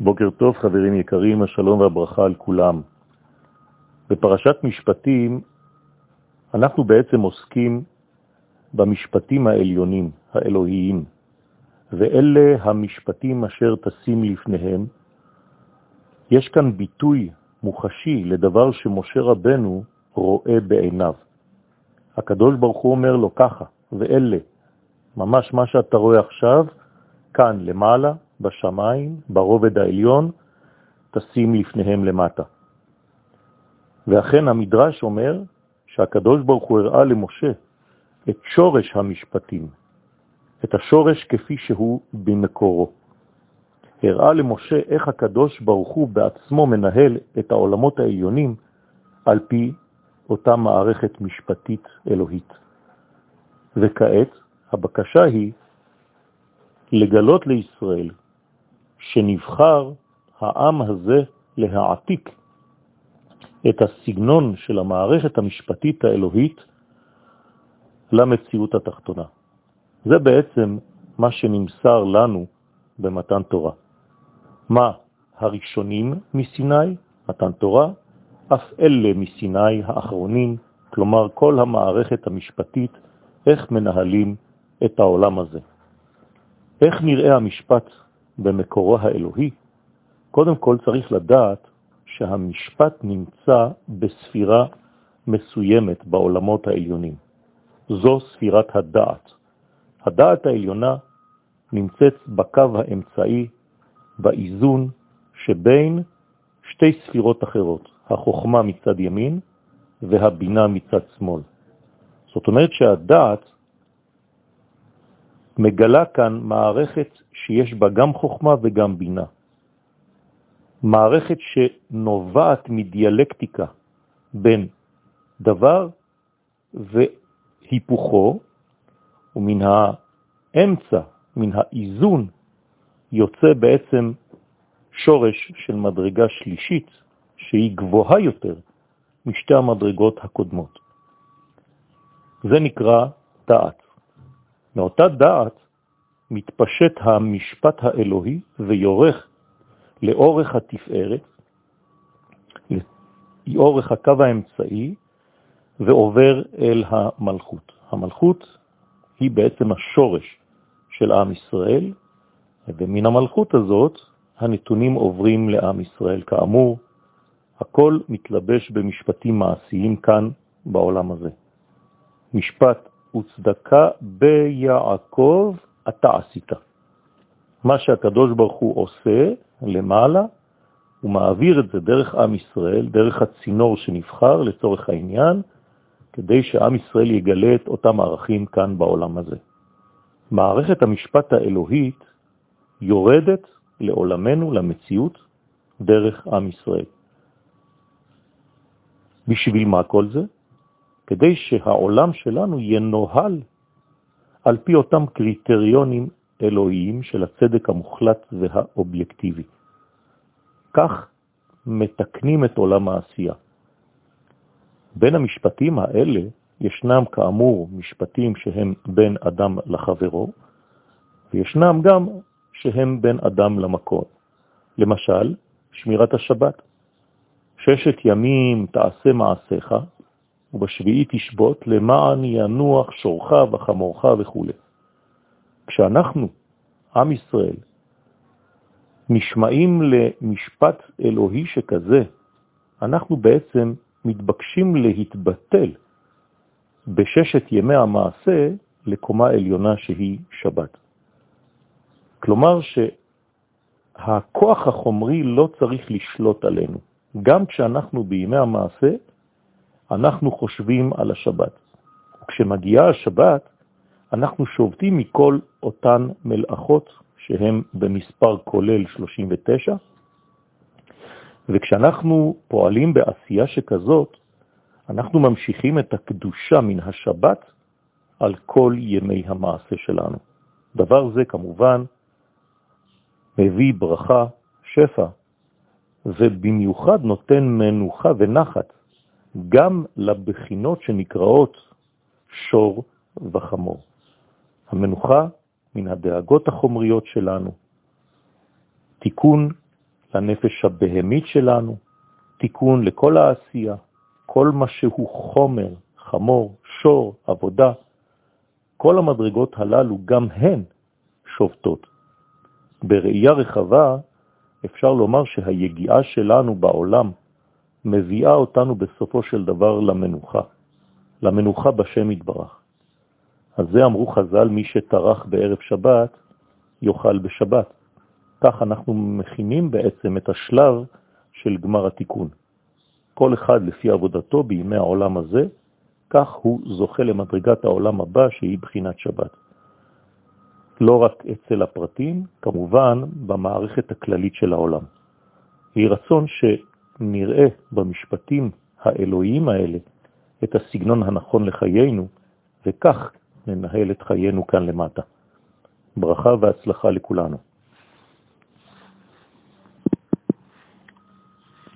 בוקר טוב חברים יקרים, השלום והברכה על כולם. בפרשת משפטים אנחנו בעצם עוסקים במשפטים העליונים, האלוהיים, ואלה המשפטים אשר תשים לפניהם. יש כאן ביטוי מוחשי לדבר שמשה רבנו רואה בעיניו. הקדוש ברוך הוא אומר לו ככה, ואלה, ממש מה שאתה רואה עכשיו, כאן למעלה, בשמיים, ברובד העליון, תשים לפניהם למטה. ואכן המדרש אומר שהקדוש ברוך הוא הראה למשה את שורש המשפטים, את השורש כפי שהוא במקורו. הראה למשה איך הקדוש ברוך הוא בעצמו מנהל את העולמות העליונים על פי אותה מערכת משפטית אלוהית. וכעת הבקשה היא לגלות לישראל שנבחר העם הזה להעתיק את הסגנון של המערכת המשפטית האלוהית למציאות התחתונה. זה בעצם מה שנמסר לנו במתן תורה. מה הראשונים מסיני, מתן תורה, אף אלה מסיני האחרונים, כלומר כל המערכת המשפטית, איך מנהלים את העולם הזה. איך נראה המשפט במקורו האלוהי? קודם כל צריך לדעת שהמשפט נמצא בספירה מסוימת בעולמות העליונים. זו ספירת הדעת. הדעת העליונה נמצאת בקו האמצעי, באיזון שבין שתי ספירות אחרות, החוכמה מצד ימין והבינה מצד שמאל. זאת אומרת שהדעת מגלה כאן מערכת שיש בה גם חוכמה וגם בינה. מערכת שנובעת מדיאלקטיקה בין דבר והיפוכו, ומן האמצע, מן האיזון, יוצא בעצם שורש של מדרגה שלישית, שהיא גבוהה יותר משתי המדרגות הקודמות. זה נקרא דעת. מאותה דעת מתפשט המשפט האלוהי ויורך לאורך התפארת, לאורך הקו האמצעי, ועובר אל המלכות. המלכות היא בעצם השורש של עם ישראל, ומן המלכות הזאת הנתונים עוברים לעם ישראל. כאמור, הכל מתלבש במשפטים מעשיים כאן בעולם הזה. משפט וצדקה ביעקב אתה עשית. מה שהקדוש ברוך הוא עושה למעלה, הוא מעביר את זה דרך עם ישראל, דרך הצינור שנבחר לצורך העניין, כדי שעם ישראל יגלה את אותם ערכים כאן בעולם הזה. מערכת המשפט האלוהית יורדת לעולמנו, למציאות, דרך עם ישראל. בשביל מה כל זה? כדי שהעולם שלנו ינוהל על פי אותם קריטריונים אלוהיים של הצדק המוחלט והאובייקטיבי. כך מתקנים את עולם העשייה. בין המשפטים האלה ישנם כאמור משפטים שהם בין אדם לחברו, וישנם גם שהם בין אדם למקום. למשל, שמירת השבת. ששת ימים תעשה מעשיך, ובשביעי תשבות למען ינוח שורך וחמורך וכו'. כשאנחנו, עם ישראל, נשמעים למשפט אלוהי שכזה, אנחנו בעצם מתבקשים להתבטל בששת ימי המעשה לקומה עליונה שהיא שבת. כלומר שהכוח החומרי לא צריך לשלוט עלינו. גם כשאנחנו בימי המעשה, אנחנו חושבים על השבת. וכשמגיעה השבת, אנחנו שובתים מכל אותן מלאכות שהן במספר כולל 39, וכשאנחנו פועלים בעשייה שכזאת, אנחנו ממשיכים את הקדושה מן השבת על כל ימי המעשה שלנו. דבר זה כמובן מביא ברכה, שפע, ובמיוחד נותן מנוחה ונחת גם לבחינות שנקראות שור וחמור. המנוחה מן הדאגות החומריות שלנו, תיקון לנפש הבהמית שלנו, תיקון לכל העשייה, כל מה שהוא חומר, חמור, שור, עבודה, כל המדרגות הללו גם הן שובתות. בראייה רחבה אפשר לומר שהיגיעה שלנו בעולם מביאה אותנו בסופו של דבר למנוחה, למנוחה בשם יתברך. אז זה אמרו חז"ל, מי שטרח בערב שבת, יאכל בשבת. כך אנחנו מכינים בעצם את השלב של גמר התיקון. כל אחד לפי עבודתו בימי העולם הזה, כך הוא זוכה למדרגת העולם הבא שהיא בחינת שבת. לא רק אצל הפרטים, כמובן במערכת הכללית של העולם. היא רצון שנראה במשפטים האלוהיים האלה את הסגנון הנכון לחיינו, וכך ננהל את חיינו כאן למטה. ברכה והצלחה לכולנו.